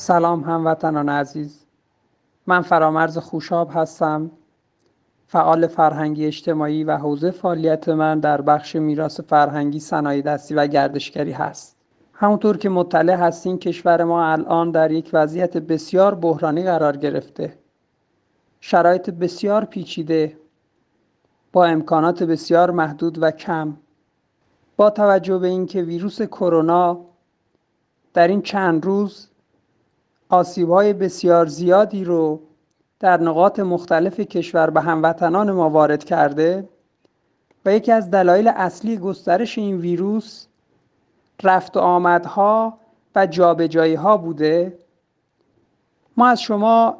سلام هموطنان عزیز. من فرامرز خوشاب هستم. فعال فرهنگی اجتماعی و حوزه فعالیت من در بخش میراث فرهنگی صنایع دستی و گردشگری هست. همونطور که مطلع هستین کشور ما الان در یک وضعیت بسیار بحرانی قرار گرفته. شرایط بسیار پیچیده با امکانات بسیار محدود و کم. با توجه به اینکه ویروس کرونا در این چند روز های بسیار زیادی رو در نقاط مختلف کشور به هموطنان ما وارد کرده و یکی از دلایل اصلی گسترش این ویروس رفت و آمدها و جابجایی ها بوده. ما از شما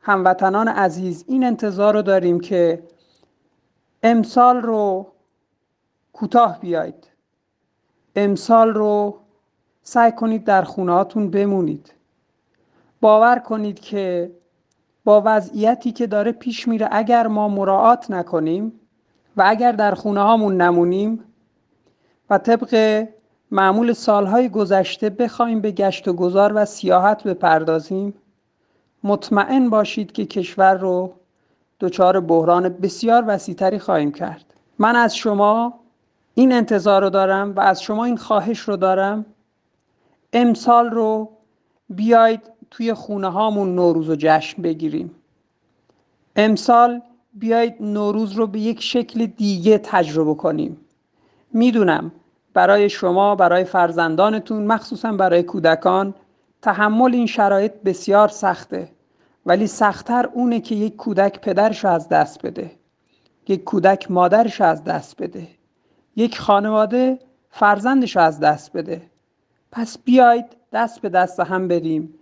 هموطنان عزیز این انتظار رو داریم که امسال رو کوتاه بیایید. امسال رو سعی کنید در خونه بمونید. باور کنید که با وضعیتی که داره پیش میره اگر ما مراعات نکنیم و اگر در خونه هامون نمونیم و طبق معمول سالهای گذشته بخوایم به گشت و گذار و سیاحت بپردازیم مطمئن باشید که کشور رو دچار بحران بسیار وسیعتری خواهیم کرد. من از شما این انتظار رو دارم و از شما این خواهش رو دارم. امسال رو بیاید توی خونه هامون نوروز و جشن بگیریم. امسال بیایید نوروز رو به یک شکل دیگه تجربه کنیم. می‌دونم برای شما برای فرزندانتون مخصوصا برای کودکان تحمل این شرایط بسیار سخته ولی سختتر اونه که یک کودک پدرش از دست بده یک کودک مادرش از دست بده یک خانواده فرزندش از دست بده. پس بیایید دست به دست هم بدیم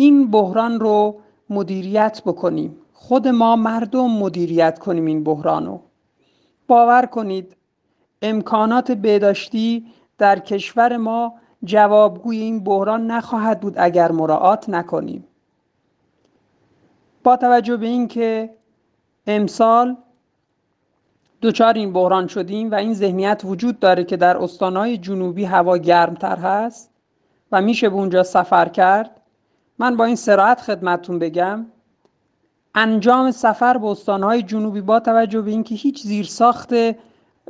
این بحران رو مدیریت بکنیم. خود ما مردم مدیریت کنیم این بحران رو. باور کنید امکانات بهداشتی در کشور ما جوابگوی این بحران نخواهد بود اگر مراعات نکنیم. با توجه به اینکه امسال دوچار این بحران شدیم و این ذهنیت وجود داره که در استانهای جنوبی هوا گرمتر هست و میشه به اونجا سفر کرد من با این سراحت خدمتون بگم انجام سفر به استانهای جنوبی با توجه به اینکه هیچ زیرساخت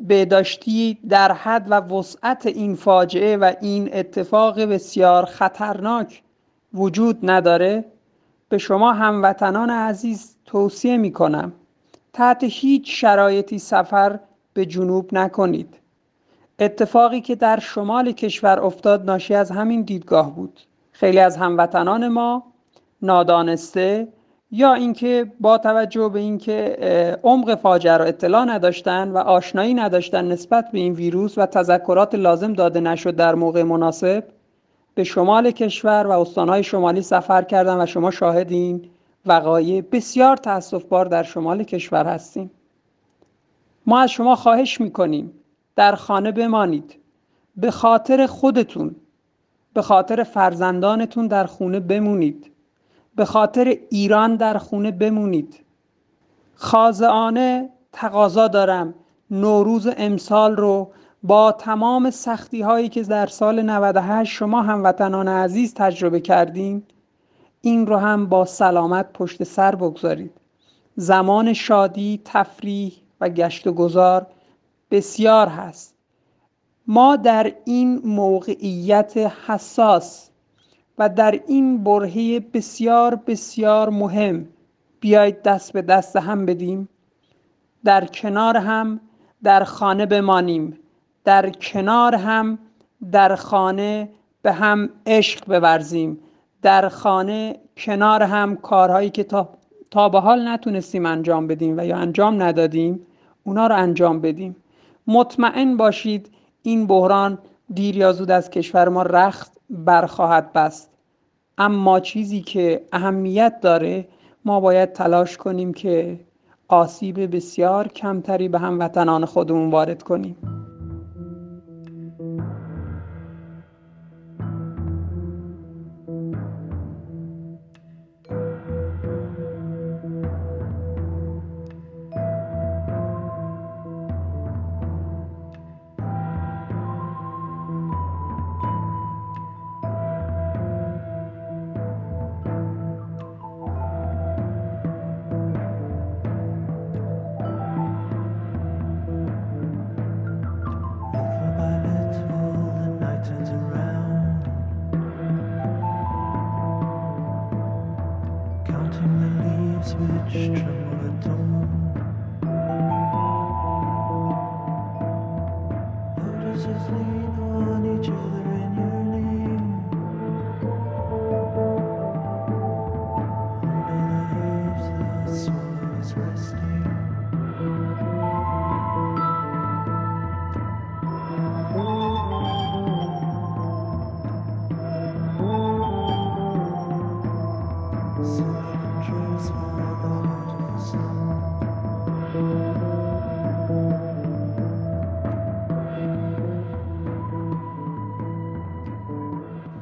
بهداشتی در حد و وسعت این فاجعه و این اتفاق بسیار خطرناک وجود نداره به شما هموطنان عزیز توصیه می کنم تحت هیچ شرایطی سفر به جنوب نکنید. اتفاقی که در شمال کشور افتاد ناشی از همین دیدگاه بود. خیلی از هموطنان ما نادانسته یا اینکه با توجه به اینکه عمق فاجعه را اطلاع نداشتن و آشنایی نداشتن نسبت به این ویروس و تذکرات لازم داده نشد در موقع مناسب به شمال کشور و استانهای شمالی سفر کردن و شما شاهد این وقایع بسیار تاسف بار در شمال کشور هستیم. ما از شما خواهش می‌کنیم در خانه بمانید. به خاطر خودتون به خاطر فرزندانتون در خونه بمونید. به خاطر ایران در خونه بمونید. خازعانه تقاضا دارم. نوروز امسال رو با تمام سختی هایی که در سال 98 شما هموطنان عزیز تجربه کردین این رو هم با سلامت پشت سر بگذارید. زمان شادی، تفریح و گشت و گذار بسیار هست. ما در این موقعیت حساس و در این برهه بسیار بسیار مهم بیایید دست به دست هم بدیم. در کنار هم در خانه بمانیم. در کنار هم در خانه به هم عشق بورزیم. در خانه کنار هم کارهایی که تا, تا به حال نتونستیم انجام بدیم و یا انجام ندادیم اونا رو انجام بدیم. مطمئن باشید این بحران دیر یا زود از کشور ما رخت برخواهد بست. اما چیزی که اهمیت داره ما باید تلاش کنیم که آسیب بسیار کمتری به هموطنان خودمون وارد کنیم.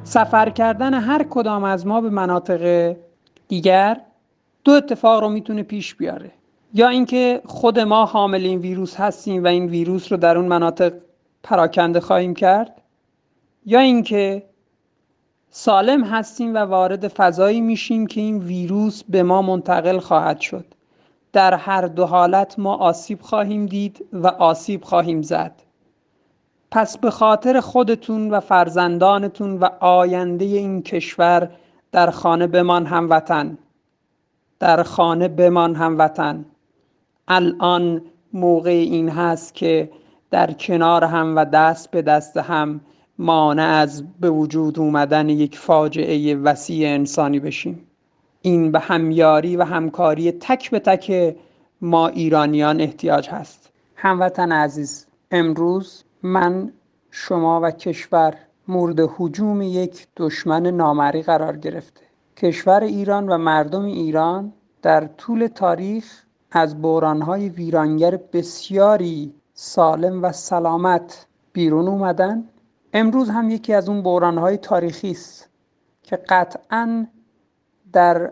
سفر کردن هر کدام از ما به مناطق دیگر دو اتفاق رو می‌تونه پیش بیاره. یا اینکه خود ما حامل این ویروس هستیم و این ویروس رو در اون مناطق پراکنده خواهیم کرد یا اینکه سالم هستیم و وارد فضایی میشیم که این ویروس به ما منتقل خواهد شد. در هر دو حالت ما آسیب خواهیم دید و آسیب خواهیم زد. پس به خاطر خودتون و فرزندانتون و آینده این کشور در خانه بمان هموطن در خانه بمان هموطن الان موقع این هست که در کنار هم و دست به دست هم مانع از به وجود اومدن یک فاجعه وسیع انسانی بشیم. این به همیاری و همکاری تک به تک ما ایرانیان احتیاج هست. هموطن عزیز امروز من شما و کشور مورد حجوم یک دشمن نامری قرار گرفته. کشور ایران و مردم ایران در طول تاریخ از بورانهای ویرانگر بسیاری سالم و سلامت بیرون اومدن. امروز هم یکی از اون بورانهای تاریخی است که قطعا در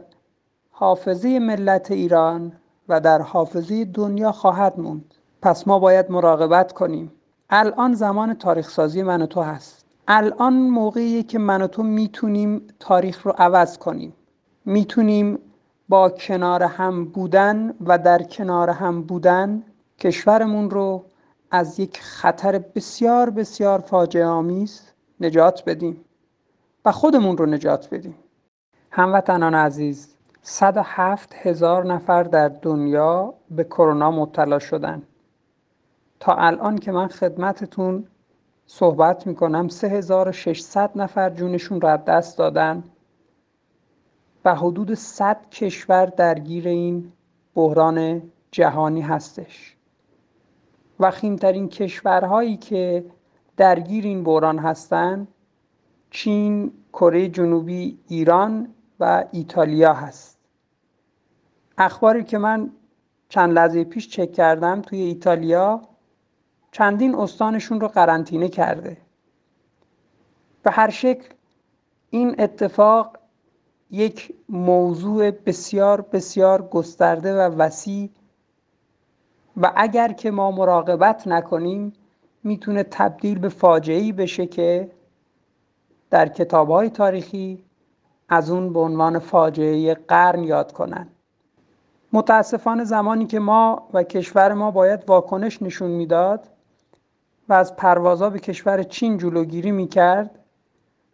حافظه ملت ایران و در حافظه دنیا خواهد موند. پس ما باید مراقبت کنیم. الان زمان تاریخ سازی من و تو هست. الان موقعیه که من و تو می‌تونیم تاریخ رو عوض کنیم. می‌تونیم با کنار هم بودن و در کنار هم بودن کشورمون رو از یک خطر بسیار بسیار فاجعه آمیز نجات بدیم و خودمون رو نجات بدیم. هموطنان عزیز 107 هزار نفر در دنیا به کرونا مبتلا شدن. تا الان که من خدمتتون صحبت می‌کنم 3600 نفر جونشون را دست دادن و حدود 100 کشور درگیر این بحران جهانی هستش. وخیمترین کشورهایی که درگیر این بحران هستند چین، کره جنوبی، ایران و ایتالیا هست. اخباری که من چند لحظه پیش چک کردم توی ایتالیا چندین استانشون رو قرنطینه کرده. به هر شکل این اتفاق یک موضوع بسیار بسیار گسترده و وسیع و اگر که ما مراقبت نکنیم می‌تونه تبدیل به فاجعه بشه که در کتاب های تاریخی از اون به عنوان فاجعه قرن یاد کنن. متاسفانه زمانی که ما و کشور ما باید واکنش نشون می‌داد و از پروازها به کشور چین جلوگیری می‌کرد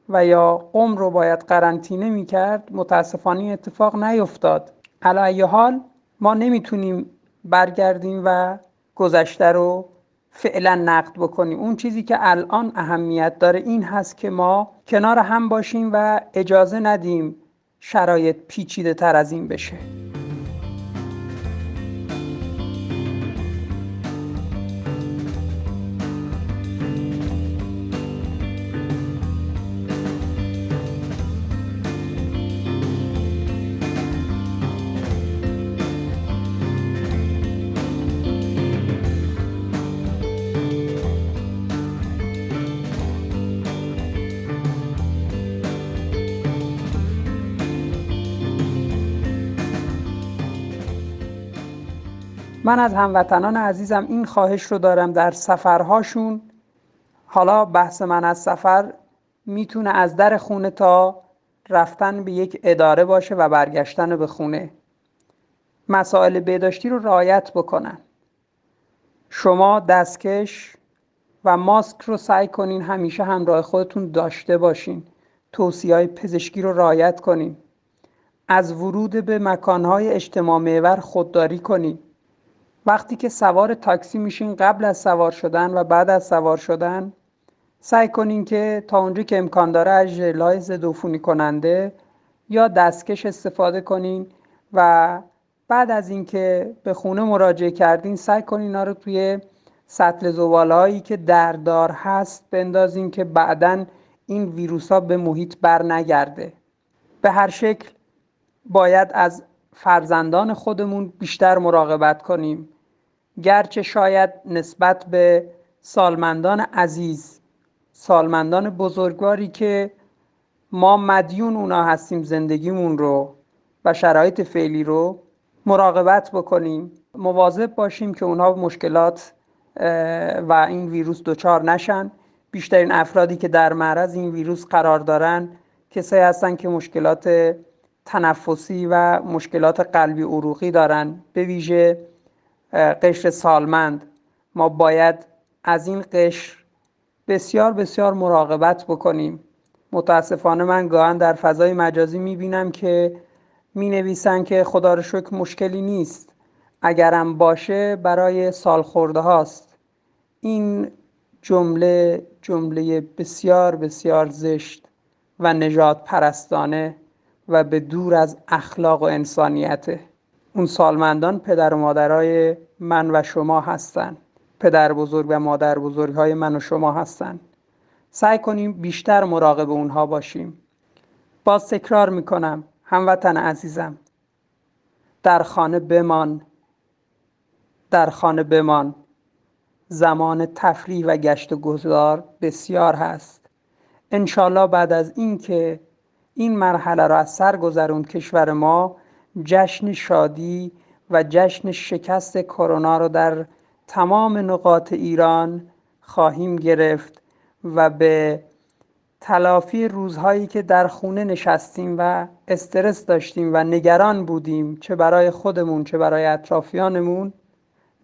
و یا قم رو باید قرنطینه می‌کرد متاسفانه اتفاق نیفتاد. علی حال ما نمی‌تونیم برگردیم و گذشته رو فعلا نقد بکنیم. اون چیزی که الان اهمیت داره این هست که ما کنار هم باشیم و اجازه ندیم شرایط پیچیده تر از این بشه. من از هموطنان عزیزم این خواهش رو دارم در سفرهاشون. حالا بحث من از سفر می‌تونه از در خونه تا رفتن به یک اداره باشه و برگشتن به خونه. مسائل بهداشتی رو رعایت بکنن. شما دستکش و ماسک رو سعی کنین همیشه همراه خودتون داشته باشین. توصیه های پزشکی رو رعایت کنین. از ورود به مکانهای اجتماع محور خودداری کنین. وقتی که سوار تاکسی میشین قبل از سوار شدن و بعد از سوار شدن سعی کنین که تا اونجا که امکان داره از ژلهای ضد کننده یا دستکش استفاده کنین و بعد از اینکه به خونه مراجعه کردین سعی کنین اینا رو توی سطل زبالهایی که دردار هست بندازین که بعدا این ویروس ها به محیط بر نگرده. به هر شکل باید از فرزندان خودمون بیشتر مراقبت کنیم. گرچه شاید نسبت به سالمندان عزیز سالمندان بزرگواری که ما مدیون اونا هستیم زندگیمون رو و شرایط فعلی رو مراقبت بکنیم مواظب باشیم که اونها مشکلات و این ویروس دچار نشن. بیشترین افرادی که در معرض این ویروس قرار دارن کسایی هستن که مشکلات تنفسی و مشکلات قلبی عروقی دارن. به ویژه قشر سالمند. ما باید از این قشر بسیار بسیار مراقبت بکنیم. متاسفانه من گاهن در فضای مجازی می‌بینم که می نویسن که خدا رو شکر مشکلی نیست. اگرم باشه برای سالخورده هاست این جمله جمله بسیار بسیار زشت و نجات پرستانه و به دور از اخلاق و انسانیته. اون سالمندان پدر و مادرای من و شما هستند پدر بزرگ و مادر بزرگ های من و شما هستند سعی کنیم بیشتر مراقب اونها باشیم. باز تکرار می‌کنم هموطن عزیزم. در خانه بمان. در خانه بمان. زمان تفریح و گشت و گذار بسیار هست. انشالله بعد از اینکه این مرحله را از سر گذروند کشور ما جشن شادی و جشن شکست کرونا رو در تمام نقاط ایران خواهیم گرفت و به تلافی روزهایی که در خونه نشستیم و استرس داشتیم و نگران بودیم چه برای خودمون چه برای اطرافیانمون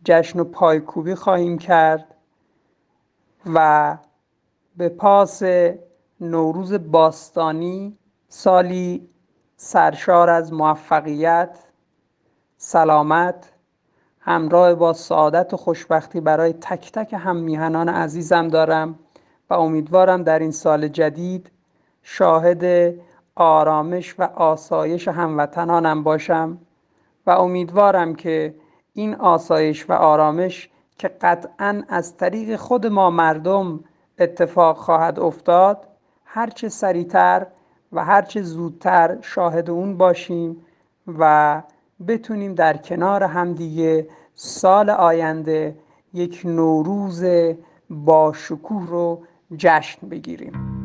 جشن و پایکوبی خواهیم کرد و به پاس نوروز باستانی سالی سرشار از موفقیت سلامت همراه با سعادت و خوشبختی برای تک تک هم میهنان عزیزم دارم و امیدوارم در این سال جدید شاهد آرامش و آسایش هموطنانم باشم و امیدوارم که این آسایش و آرامش که قطعا از طریق خود ما مردم اتفاق خواهد افتاد هرچه سریعتر و هرچه زودتر شاهد اون باشیم و بتونیم در کنار همدیگه سال آینده یک نوروز با شکوه رو جشن بگیریم.